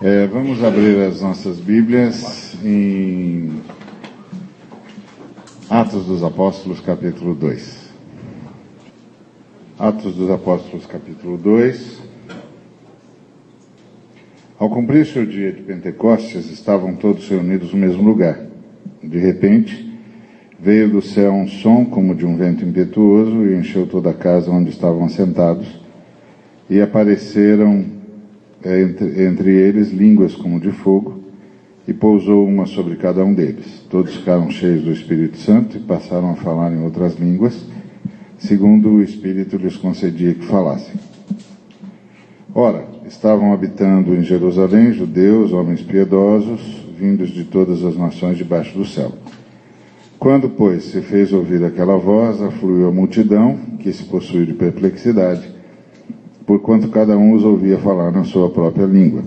É, vamos abrir as nossas Bíblias em Atos dos Apóstolos, capítulo 2. Atos dos Apóstolos, capítulo 2. Ao cumprir-se o dia de Pentecostes, estavam todos reunidos no mesmo lugar. De repente, veio do céu um som como de um vento impetuoso e encheu toda a casa onde estavam assentados, e apareceram entre, entre eles línguas como de fogo, e pousou uma sobre cada um deles. Todos ficaram cheios do Espírito Santo e passaram a falar em outras línguas, segundo o Espírito lhes concedia que falassem. Ora, estavam habitando em Jerusalém judeus, homens piedosos, vindos de todas as nações debaixo do céu. Quando, pois, se fez ouvir aquela voz, afluiu a multidão, que se possuiu de perplexidade, porquanto cada um os ouvia falar na sua própria língua.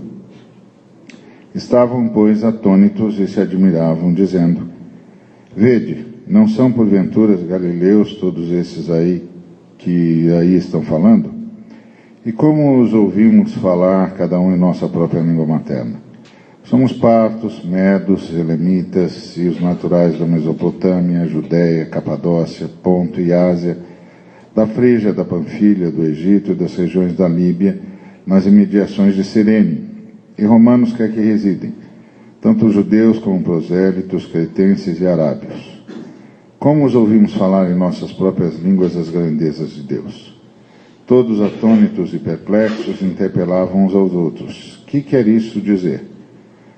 Estavam, pois, atônitos e se admiravam, dizendo: Vede, não são porventura galileus todos esses aí que aí estão falando? E como os ouvimos falar, cada um em nossa própria língua materna? Somos partos, medos, elemitas e os naturais da Mesopotâmia, Judéia, Capadócia, Ponto e Ásia da Frígia, da Panfilha, do Egito e das regiões da Líbia, nas imediações de Cirene, e romanos que aqui residem, tanto judeus como prosélitos, cretenses e arábios. Como os ouvimos falar em nossas próprias línguas as grandezas de Deus? Todos atônitos e perplexos interpelavam uns aos outros: Que quer isso dizer?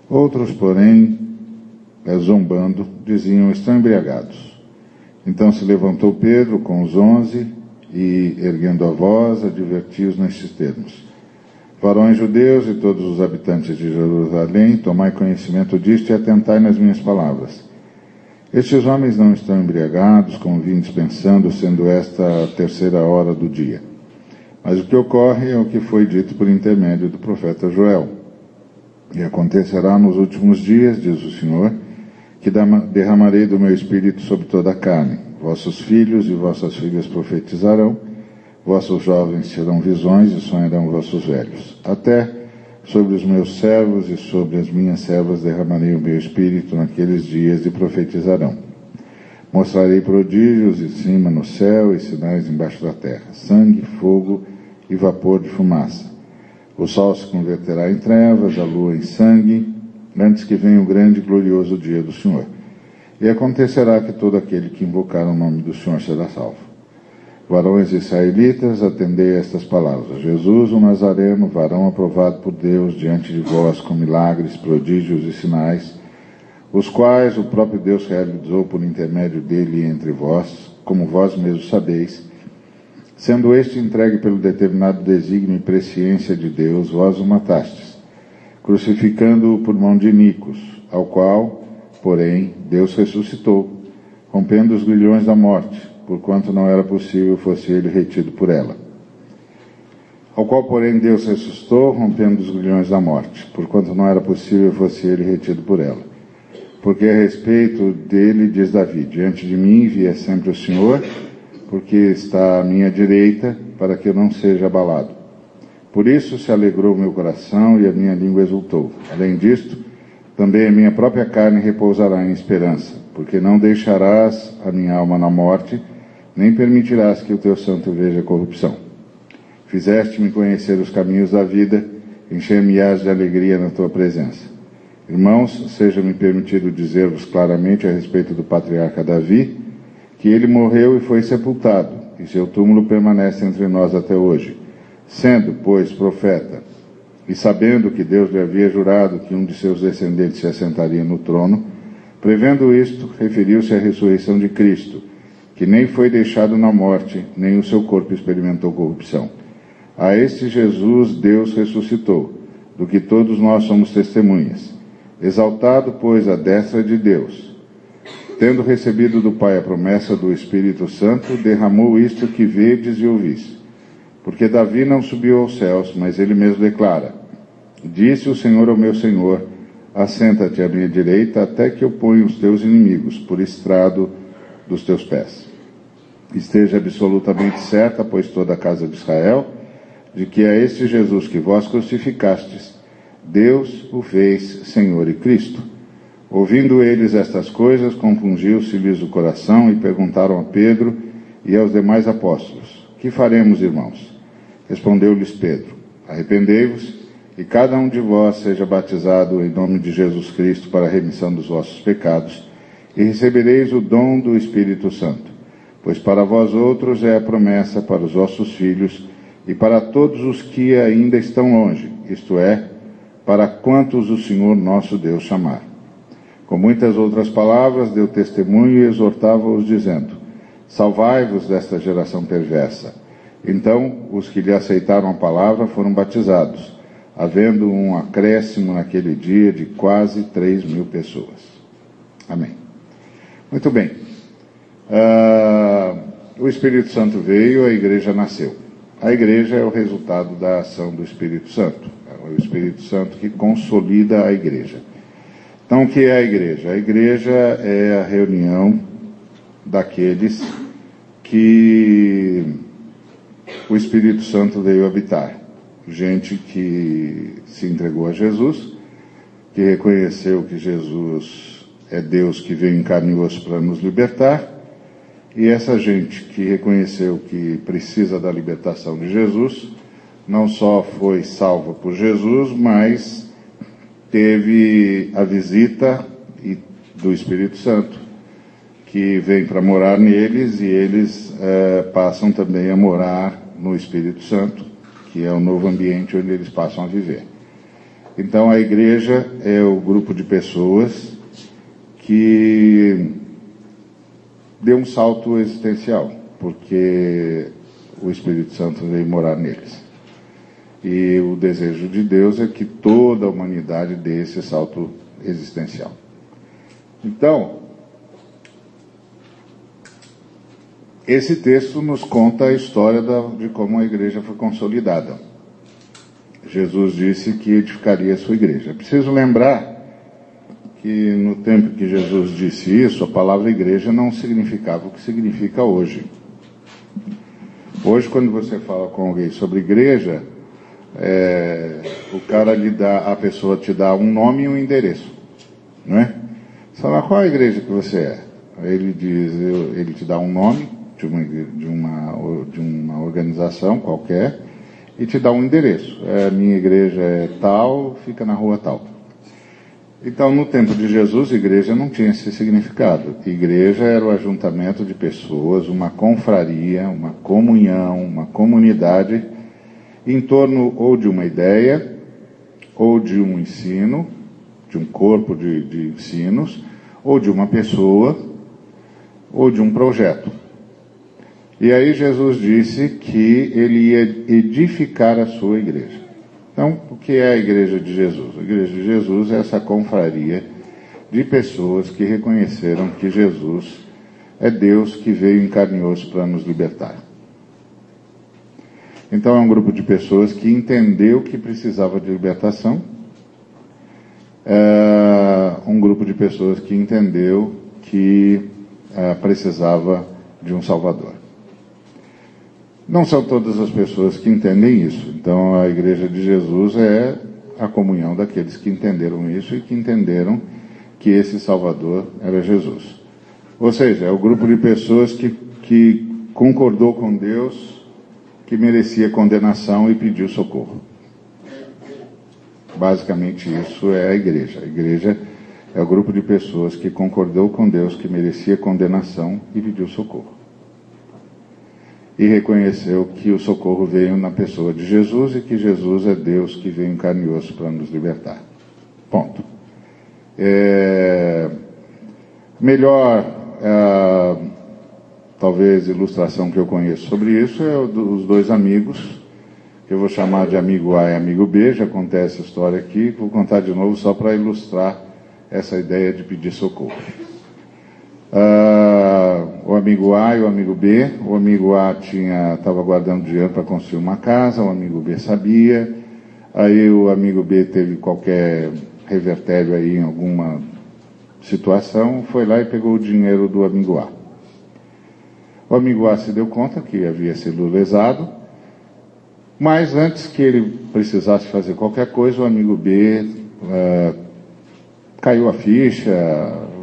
Outros, porém, zombando, diziam: Estão embriagados. Então se levantou Pedro com os onze e, erguendo a voz, advertiu-os nestes termos. Varões judeus e todos os habitantes de Jerusalém, tomai conhecimento disto e atentai nas minhas palavras. Estes homens não estão embriagados, como vim dispensando, sendo esta a terceira hora do dia. Mas o que ocorre é o que foi dito por intermédio do profeta Joel. E acontecerá nos últimos dias, diz o Senhor, que derramarei do meu espírito sobre toda a carne. Vossos filhos e vossas filhas profetizarão, vossos jovens terão visões e sonharão vossos velhos. Até sobre os meus servos e sobre as minhas servas derramarei o meu espírito naqueles dias e profetizarão. Mostrarei prodígios em cima no céu e sinais embaixo da terra, sangue, fogo e vapor de fumaça. O sol se converterá em trevas, a lua em sangue, antes que venha o grande e glorioso dia do Senhor. E acontecerá que todo aquele que invocar o nome do Senhor será salvo. Varões israelitas, atendei estas palavras. Jesus, o Nazareno, varão aprovado por Deus diante de vós com milagres, prodígios e sinais, os quais o próprio Deus realizou por intermédio dele entre vós, como vós mesmos sabeis, sendo este entregue pelo determinado desígnio e presciência de Deus, vós o matastes, crucificando-o por mão de Nicos, ao qual, Porém, Deus ressuscitou, rompendo os grilhões da morte, porquanto não era possível fosse ele retido por ela. Ao qual, porém, Deus ressuscitou, rompendo os grilhões da morte, porquanto não era possível fosse ele retido por ela. Porque a respeito dele diz Davi: Diante de mim via sempre o Senhor, porque está à minha direita, para que eu não seja abalado. Por isso se alegrou meu coração e a minha língua exultou. Além disto, também a minha própria carne repousará em esperança, porque não deixarás a minha alma na morte, nem permitirás que o teu santo veja corrupção. Fizeste-me conhecer os caminhos da vida, encher-me-ás de alegria na tua presença. Irmãos, seja-me permitido dizer-vos claramente a respeito do patriarca Davi, que ele morreu e foi sepultado, e seu túmulo permanece entre nós até hoje. Sendo, pois, profeta, e sabendo que Deus lhe havia jurado que um de seus descendentes se assentaria no trono, prevendo isto, referiu-se à ressurreição de Cristo, que nem foi deixado na morte, nem o seu corpo experimentou corrupção. A este Jesus Deus ressuscitou, do que todos nós somos testemunhas. Exaltado, pois, a destra de Deus, tendo recebido do Pai a promessa do Espírito Santo, derramou isto que vedes e ouvis porque Davi não subiu aos céus, mas ele mesmo declara: Disse o Senhor ao meu Senhor: Assenta-te à minha direita, até que eu ponha os teus inimigos por estrado dos teus pés. Esteja absolutamente certa, pois toda a casa de Israel, de que é este Jesus que vós crucificastes, Deus o fez Senhor e Cristo. Ouvindo eles estas coisas, compungiu-se-lhes o coração e perguntaram a Pedro e aos demais apóstolos: Que faremos, irmãos? Respondeu-lhes Pedro: Arrependei-vos e cada um de vós seja batizado em nome de Jesus Cristo para a remissão dos vossos pecados, e recebereis o dom do Espírito Santo. Pois para vós outros é a promessa para os vossos filhos e para todos os que ainda estão longe, isto é, para quantos o Senhor nosso Deus chamar. Com muitas outras palavras, deu testemunho e exortava-os, dizendo: Salvai-vos desta geração perversa. Então, os que lhe aceitaram a palavra foram batizados, havendo um acréscimo naquele dia de quase três mil pessoas. Amém. Muito bem. Uh, o Espírito Santo veio, a igreja nasceu. A igreja é o resultado da ação do Espírito Santo. É o Espírito Santo que consolida a igreja. Então, o que é a igreja? A igreja é a reunião daqueles que o Espírito Santo veio habitar. Gente que se entregou a Jesus, que reconheceu que Jesus é Deus que veio e osso para nos libertar, e essa gente que reconheceu que precisa da libertação de Jesus, não só foi salva por Jesus, mas teve a visita do Espírito Santo, que vem para morar neles e eles é, passam também a morar no Espírito Santo, que é o novo ambiente onde eles passam a viver. Então a igreja é o grupo de pessoas que deu um salto existencial, porque o Espírito Santo veio morar neles. E o desejo de Deus é que toda a humanidade dê esse salto existencial. Então, esse texto nos conta a história da, de como a igreja foi consolidada. Jesus disse que edificaria a sua igreja. É preciso lembrar que no tempo que Jesus disse isso, a palavra igreja não significava o que significa hoje. Hoje, quando você fala com alguém sobre igreja, é, o cara lhe dá, a pessoa te dá um nome e um endereço, não é? Você fala, qual é a igreja que você é? Ele diz, ele te dá um nome de uma, de, uma, de uma organização qualquer e te dá um endereço. É, minha igreja é tal, fica na rua tal. Então, no tempo de Jesus, igreja não tinha esse significado. Igreja era o ajuntamento de pessoas, uma confraria, uma comunhão, uma comunidade em torno ou de uma ideia, ou de um ensino, de um corpo de, de ensinos, ou de uma pessoa, ou de um projeto. E aí Jesus disse que ele ia edificar a sua igreja. Então, o que é a igreja de Jesus? A igreja de Jesus é essa confraria de pessoas que reconheceram que Jesus é Deus que veio e osso para nos libertar. Então é um grupo de pessoas que entendeu que precisava de libertação, é um grupo de pessoas que entendeu que é, precisava de um Salvador. Não são todas as pessoas que entendem isso. Então a Igreja de Jesus é a comunhão daqueles que entenderam isso e que entenderam que esse Salvador era Jesus. Ou seja, é o grupo de pessoas que, que concordou com Deus que merecia condenação e pediu socorro. Basicamente, isso é a igreja. A igreja é o grupo de pessoas que concordou com Deus que merecia condenação e pediu socorro. E reconheceu que o socorro veio na pessoa de Jesus e que Jesus é Deus que veio e osso para nos libertar. Ponto. É... Melhor. É talvez ilustração que eu conheço sobre isso é o dos dois amigos, que eu vou chamar de amigo A e amigo B, já contei essa história aqui, vou contar de novo só para ilustrar essa ideia de pedir socorro. Uh, o amigo A e o amigo B, o amigo A tinha estava guardando dinheiro para construir uma casa, o amigo B sabia, aí o amigo B teve qualquer revertério aí em alguma situação, foi lá e pegou o dinheiro do amigo A. O amigo A se deu conta que havia sido lesado Mas antes que ele precisasse fazer qualquer coisa, o amigo B uh, caiu a ficha,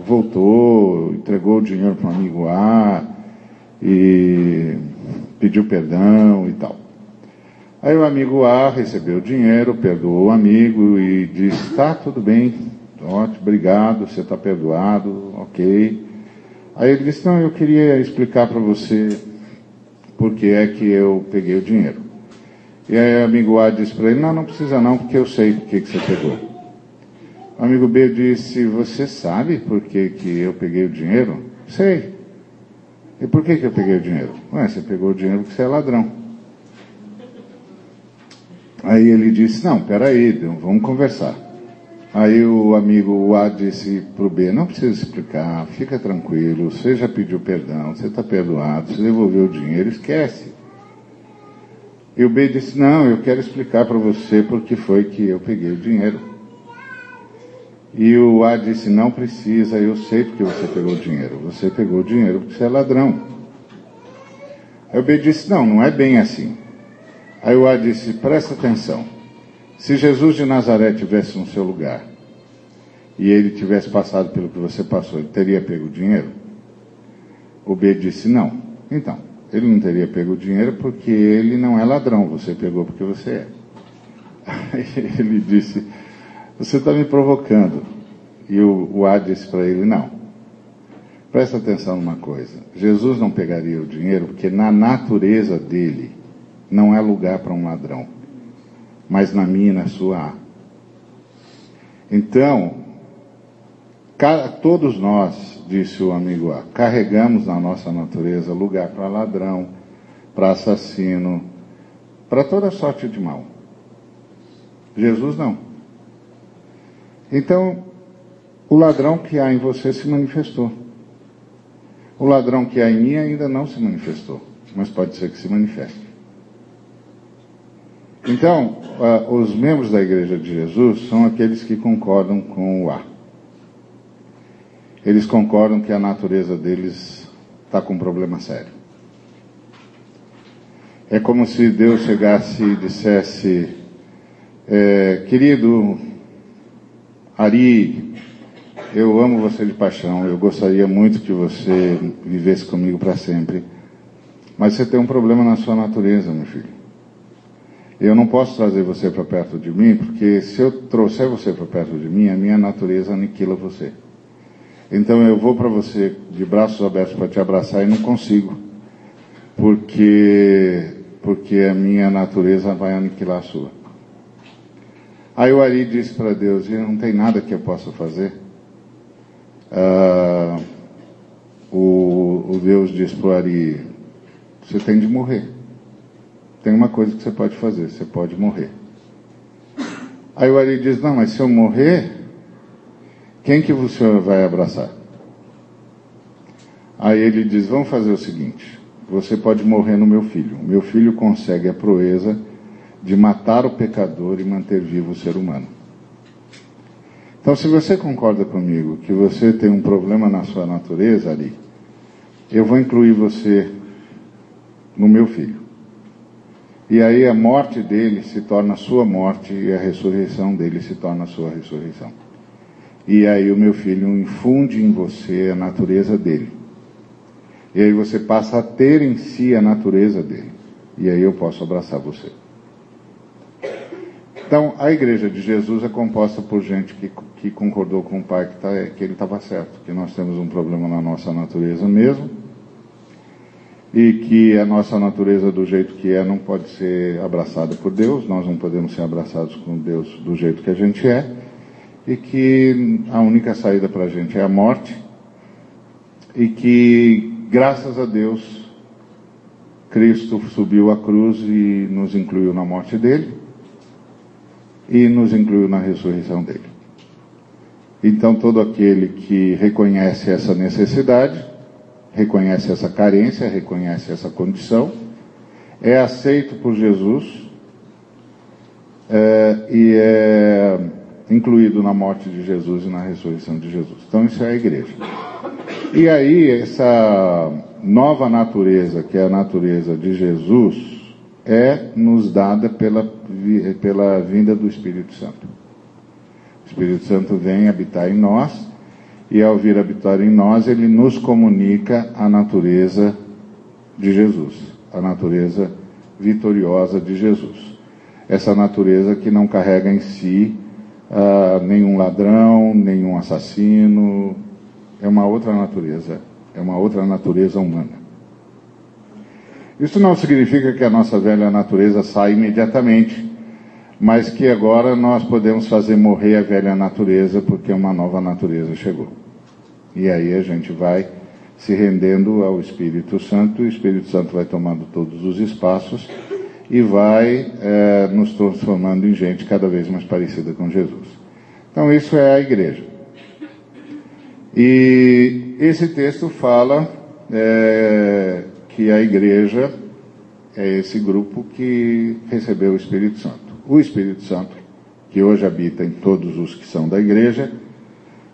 voltou, entregou o dinheiro para o amigo A e pediu perdão e tal. Aí o amigo A recebeu o dinheiro, perdoou o amigo e disse: tá, tudo bem, ótimo, obrigado, você está perdoado, ok. Aí ele disse: não, eu queria explicar para você por que é que eu peguei o dinheiro. E aí o amigo A disse para ele: não, não precisa não, porque eu sei por que você pegou. Amigo B disse: você sabe por que, que eu peguei o dinheiro? Sei. E por que, que eu peguei o dinheiro? Ué, você pegou o dinheiro porque você é ladrão. Aí ele disse, não, peraí, vamos conversar. Aí o amigo A disse para o B, não precisa explicar, fica tranquilo, você já pediu perdão, você está perdoado, você devolveu o dinheiro, esquece. E o B disse, não, eu quero explicar para você por que foi que eu peguei o dinheiro. E o A disse, não precisa, eu sei porque você pegou o dinheiro. Você pegou o dinheiro porque você é ladrão. Aí o B disse, não, não é bem assim. Aí o A disse: presta atenção. Se Jesus de Nazaré tivesse no seu lugar e ele tivesse passado pelo que você passou, ele teria pego o dinheiro? O B disse: não. Então, ele não teria pego o dinheiro porque ele não é ladrão, você pegou porque você é. Aí ele disse: você está me provocando. E o, o A disse para ele: não. Presta atenção numa coisa: Jesus não pegaria o dinheiro porque na natureza dele não é lugar para um ladrão, mas na minha e na sua há. Então, todos nós, disse o amigo A, carregamos na nossa natureza lugar para ladrão, para assassino, para toda sorte de mal. Jesus não. Então, o ladrão que há em você se manifestou. O ladrão que há em mim ainda não se manifestou, mas pode ser que se manifeste. Então, os membros da Igreja de Jesus são aqueles que concordam com o A. Eles concordam que a natureza deles está com um problema sério. É como se Deus chegasse e dissesse: é, Querido Ari, eu amo você de paixão, eu gostaria muito que você vivesse comigo para sempre, mas você tem um problema na sua natureza, meu filho. Eu não posso trazer você para perto de mim, porque se eu trouxer você para perto de mim, a minha natureza aniquila você. Então eu vou para você de braços abertos para te abraçar e não consigo, porque porque a minha natureza vai aniquilar a sua. Aí o Ari disse para Deus: não tem nada que eu possa fazer. Ah, o, o Deus disse para o Ari: você tem de morrer tem uma coisa que você pode fazer, você pode morrer. Aí o Ari diz, não, mas se eu morrer, quem que o senhor vai abraçar? Aí ele diz, vamos fazer o seguinte, você pode morrer no meu filho. O meu filho consegue a proeza de matar o pecador e manter vivo o ser humano. Então, se você concorda comigo que você tem um problema na sua natureza, Ari, eu vou incluir você no meu filho. E aí a morte dele se torna sua morte e a ressurreição dele se torna sua ressurreição. E aí o meu filho infunde em você a natureza dele. E aí você passa a ter em si a natureza dele. E aí eu posso abraçar você. Então, a igreja de Jesus é composta por gente que, que concordou com o pai que, tá, que ele estava certo, que nós temos um problema na nossa natureza mesmo e que a nossa natureza do jeito que é não pode ser abraçada por Deus, nós não podemos ser abraçados com Deus do jeito que a gente é, e que a única saída para a gente é a morte, e que, graças a Deus, Cristo subiu à cruz e nos incluiu na morte dele, e nos incluiu na ressurreição dele. Então, todo aquele que reconhece essa necessidade, reconhece essa carência, reconhece essa condição, é aceito por Jesus é, e é incluído na morte de Jesus e na ressurreição de Jesus. Então, isso é a igreja. E aí, essa nova natureza, que é a natureza de Jesus, é nos dada pela, pela vinda do Espírito Santo. O Espírito Santo vem habitar em nós, e ao vir habitar em nós, ele nos comunica a natureza de Jesus, a natureza vitoriosa de Jesus. Essa natureza que não carrega em si uh, nenhum ladrão, nenhum assassino, é uma outra natureza, é uma outra natureza humana. Isso não significa que a nossa velha natureza sai imediatamente, mas que agora nós podemos fazer morrer a velha natureza porque uma nova natureza chegou. E aí a gente vai se rendendo ao Espírito Santo, o Espírito Santo vai tomando todos os espaços e vai é, nos transformando em gente cada vez mais parecida com Jesus. Então, isso é a igreja. E esse texto fala é, que a igreja é esse grupo que recebeu o Espírito Santo. O Espírito Santo, que hoje habita em todos os que são da igreja,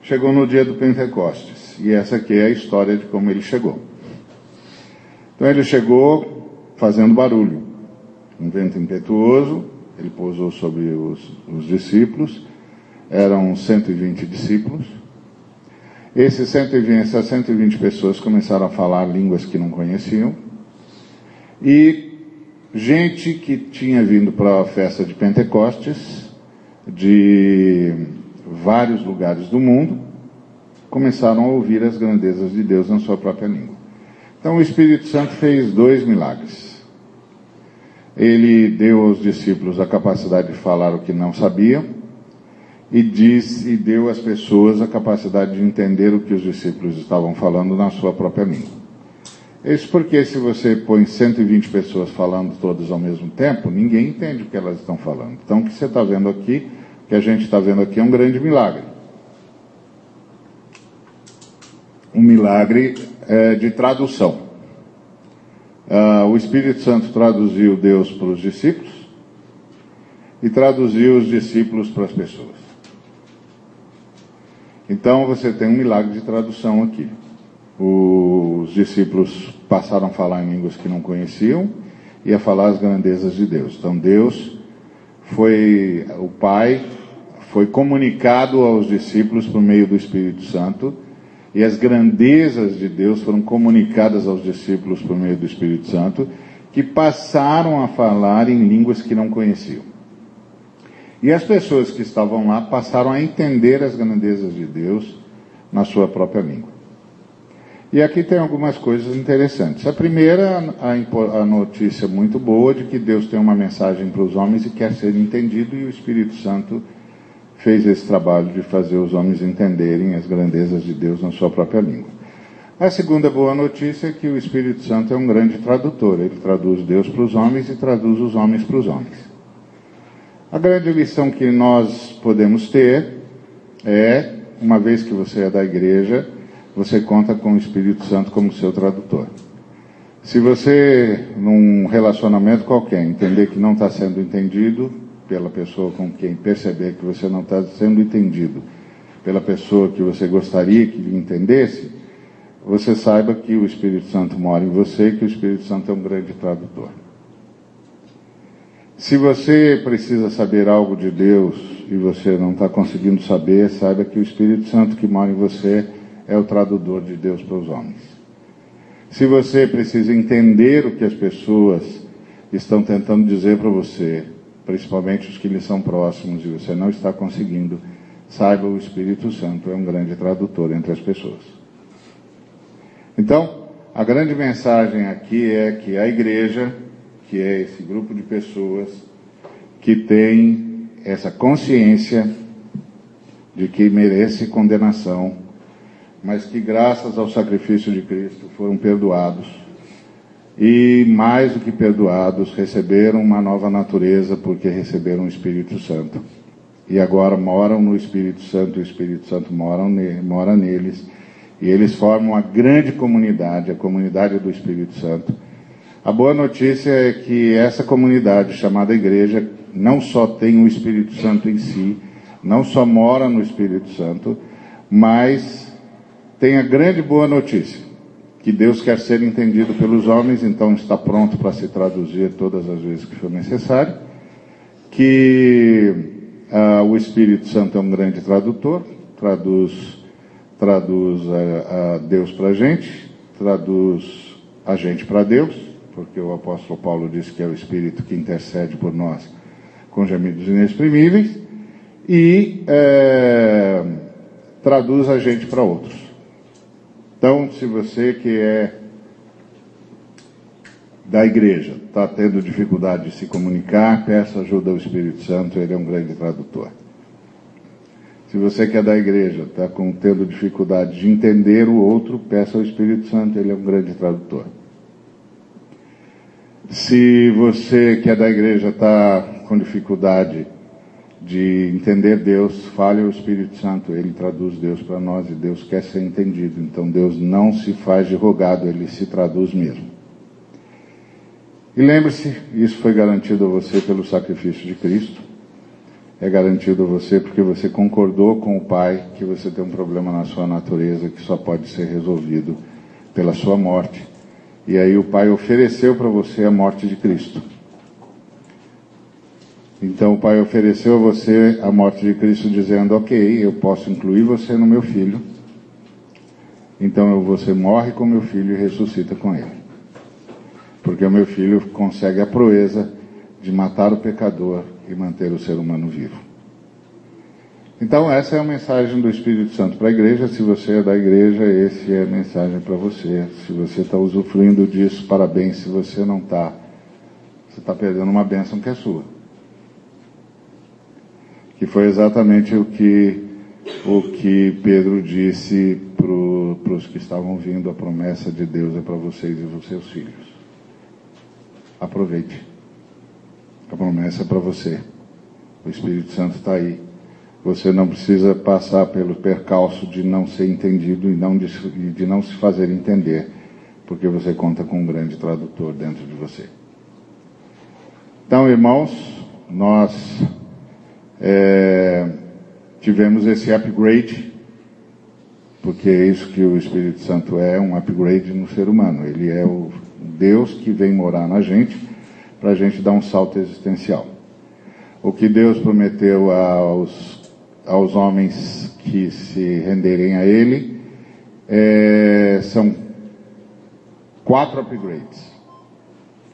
chegou no dia do Pentecostes. E essa aqui é a história de como ele chegou. Então ele chegou fazendo barulho. Um vento impetuoso, ele pousou sobre os, os discípulos, eram 120 discípulos. Esses 120, essas 120 pessoas começaram a falar línguas que não conheciam. E gente que tinha vindo para a festa de Pentecostes, de vários lugares do mundo, começaram a ouvir as grandezas de Deus na sua própria língua. Então o Espírito Santo fez dois milagres. Ele deu aos discípulos a capacidade de falar o que não sabiam, e disse e deu às pessoas a capacidade de entender o que os discípulos estavam falando na sua própria língua. Isso porque se você põe 120 pessoas falando todas ao mesmo tempo, ninguém entende o que elas estão falando. Então o que você está vendo aqui, o que a gente está vendo aqui é um grande milagre. Um milagre é, de tradução. Uh, o Espírito Santo traduziu Deus para os discípulos e traduziu os discípulos para as pessoas. Então você tem um milagre de tradução aqui. Os discípulos passaram a falar em línguas que não conheciam e a falar as grandezas de Deus. Então Deus foi, o Pai foi comunicado aos discípulos por meio do Espírito Santo e as grandezas de Deus foram comunicadas aos discípulos por meio do Espírito Santo, que passaram a falar em línguas que não conheciam. E as pessoas que estavam lá passaram a entender as grandezas de Deus na sua própria língua. E aqui tem algumas coisas interessantes. A primeira, a, notícia muito boa de que Deus tem uma mensagem para os homens e quer ser entendido, e o Espírito Santo fez esse trabalho de fazer os homens entenderem as grandezas de Deus na sua própria língua. A segunda boa notícia é que o Espírito Santo é um grande tradutor. Ele traduz Deus para os homens e traduz os homens para os homens. A grande lição que nós podemos ter é, uma vez que você é da igreja, você conta com o Espírito Santo como seu tradutor. Se você, num relacionamento qualquer, entender que não está sendo entendido pela pessoa com quem perceber que você não está sendo entendido pela pessoa que você gostaria que lhe entendesse, você saiba que o Espírito Santo mora em você e que o Espírito Santo é um grande tradutor. Se você precisa saber algo de Deus e você não está conseguindo saber, saiba que o Espírito Santo que mora em você é o tradutor de Deus para os homens. Se você precisa entender o que as pessoas estão tentando dizer para você, principalmente os que lhe são próximos e você não está conseguindo, saiba o Espírito Santo é um grande tradutor entre as pessoas. Então, a grande mensagem aqui é que a igreja que é esse grupo de pessoas que tem essa consciência de que merece condenação, mas que graças ao sacrifício de Cristo foram perdoados. E mais do que perdoados receberam uma nova natureza porque receberam o Espírito Santo. E agora moram no Espírito Santo, e o Espírito Santo mora, mora neles. E eles formam uma grande comunidade, a comunidade do Espírito Santo a boa notícia é que essa comunidade chamada igreja não só tem o Espírito Santo em si, não só mora no Espírito Santo, mas tem a grande boa notícia que Deus quer ser entendido pelos homens, então está pronto para se traduzir todas as vezes que for necessário, que ah, o Espírito Santo é um grande tradutor, traduz, traduz a, a Deus para a gente, traduz a gente para Deus, porque o apóstolo Paulo disse que é o Espírito que intercede por nós com gemidos inexprimíveis, e é, traduz a gente para outros. Então, se você que é da igreja está tendo dificuldade de se comunicar, peça ajuda ao Espírito Santo, ele é um grande tradutor. Se você que é da igreja está tendo dificuldade de entender o outro, peça ao Espírito Santo, ele é um grande tradutor. Se você que é da igreja está com dificuldade de entender Deus, fale ao Espírito Santo, ele traduz Deus para nós e Deus quer ser entendido. Então Deus não se faz de rogado, ele se traduz mesmo. E lembre-se, isso foi garantido a você pelo sacrifício de Cristo. É garantido a você porque você concordou com o Pai que você tem um problema na sua natureza que só pode ser resolvido pela sua morte. E aí o Pai ofereceu para você a morte de Cristo. Então o Pai ofereceu a você a morte de Cristo, dizendo: Ok, eu posso incluir você no meu filho. Então você morre com meu filho e ressuscita com ele. Porque o meu filho consegue a proeza de matar o pecador e manter o ser humano vivo. Então, essa é a mensagem do Espírito Santo para a igreja. Se você é da igreja, essa é a mensagem para você. Se você está usufruindo disso, parabéns. Se você não está, você está perdendo uma bênção que é sua que foi exatamente o que, o que Pedro disse para os que estavam vindo, a promessa de Deus é para vocês e os seus filhos. Aproveite. A promessa é para você. O Espírito Santo está aí. Você não precisa passar pelo percalço de não ser entendido e não de, de não se fazer entender, porque você conta com um grande tradutor dentro de você. Então, irmãos, nós é, tivemos esse upgrade, porque é isso que o Espírito Santo é, um upgrade no ser humano. Ele é o Deus que vem morar na gente para a gente dar um salto existencial. O que Deus prometeu aos, aos homens que se renderem a Ele é, são quatro upgrades.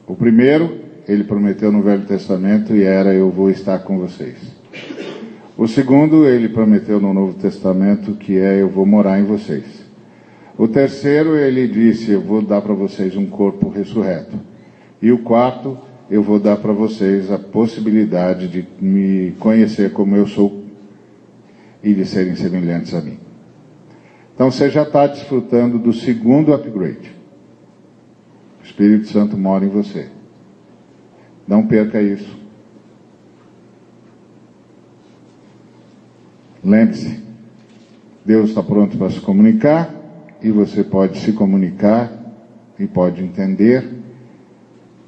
O primeiro, ele prometeu no Velho Testamento e era: Eu vou estar com vocês. O segundo, ele prometeu no Novo Testamento, que é: Eu vou morar em vocês. O terceiro, ele disse: Eu vou dar para vocês um corpo ressurreto. E o quarto, eu vou dar para vocês a possibilidade de me conhecer como eu sou e de serem semelhantes a mim. Então você já está desfrutando do segundo upgrade. O Espírito Santo mora em você. Não perca isso. Lembre-se, Deus está pronto para se comunicar e você pode se comunicar e pode entender.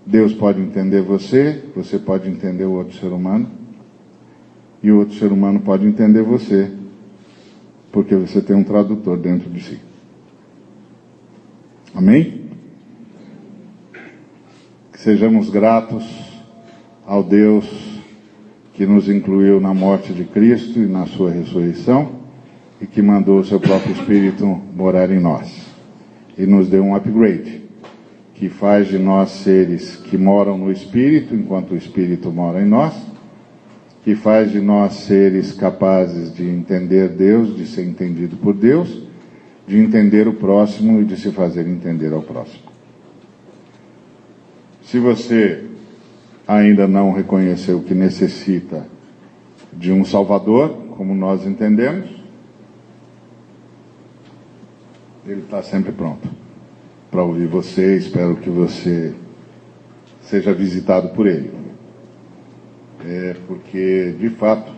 Deus pode entender você, você pode entender o outro ser humano e o outro ser humano pode entender você, porque você tem um tradutor dentro de si. Amém? Que sejamos gratos ao Deus que nos incluiu na morte de Cristo e na sua ressurreição e que mandou o seu próprio Espírito morar em nós e nos deu um upgrade que faz de nós seres que moram no Espírito enquanto o Espírito mora em nós, que faz de nós seres capazes de entender Deus, de ser entendido por Deus, de entender o próximo e de se fazer entender ao próximo. Se você ainda não reconheceu que necessita de um Salvador, como nós entendemos, ele está sempre pronto para ouvir você. Espero que você seja visitado por ele. É porque, de fato,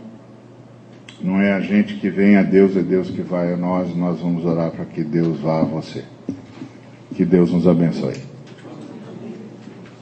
não é a gente que vem a Deus, é Deus que vai a nós. Nós vamos orar para que Deus vá a você. Que Deus nos abençoe.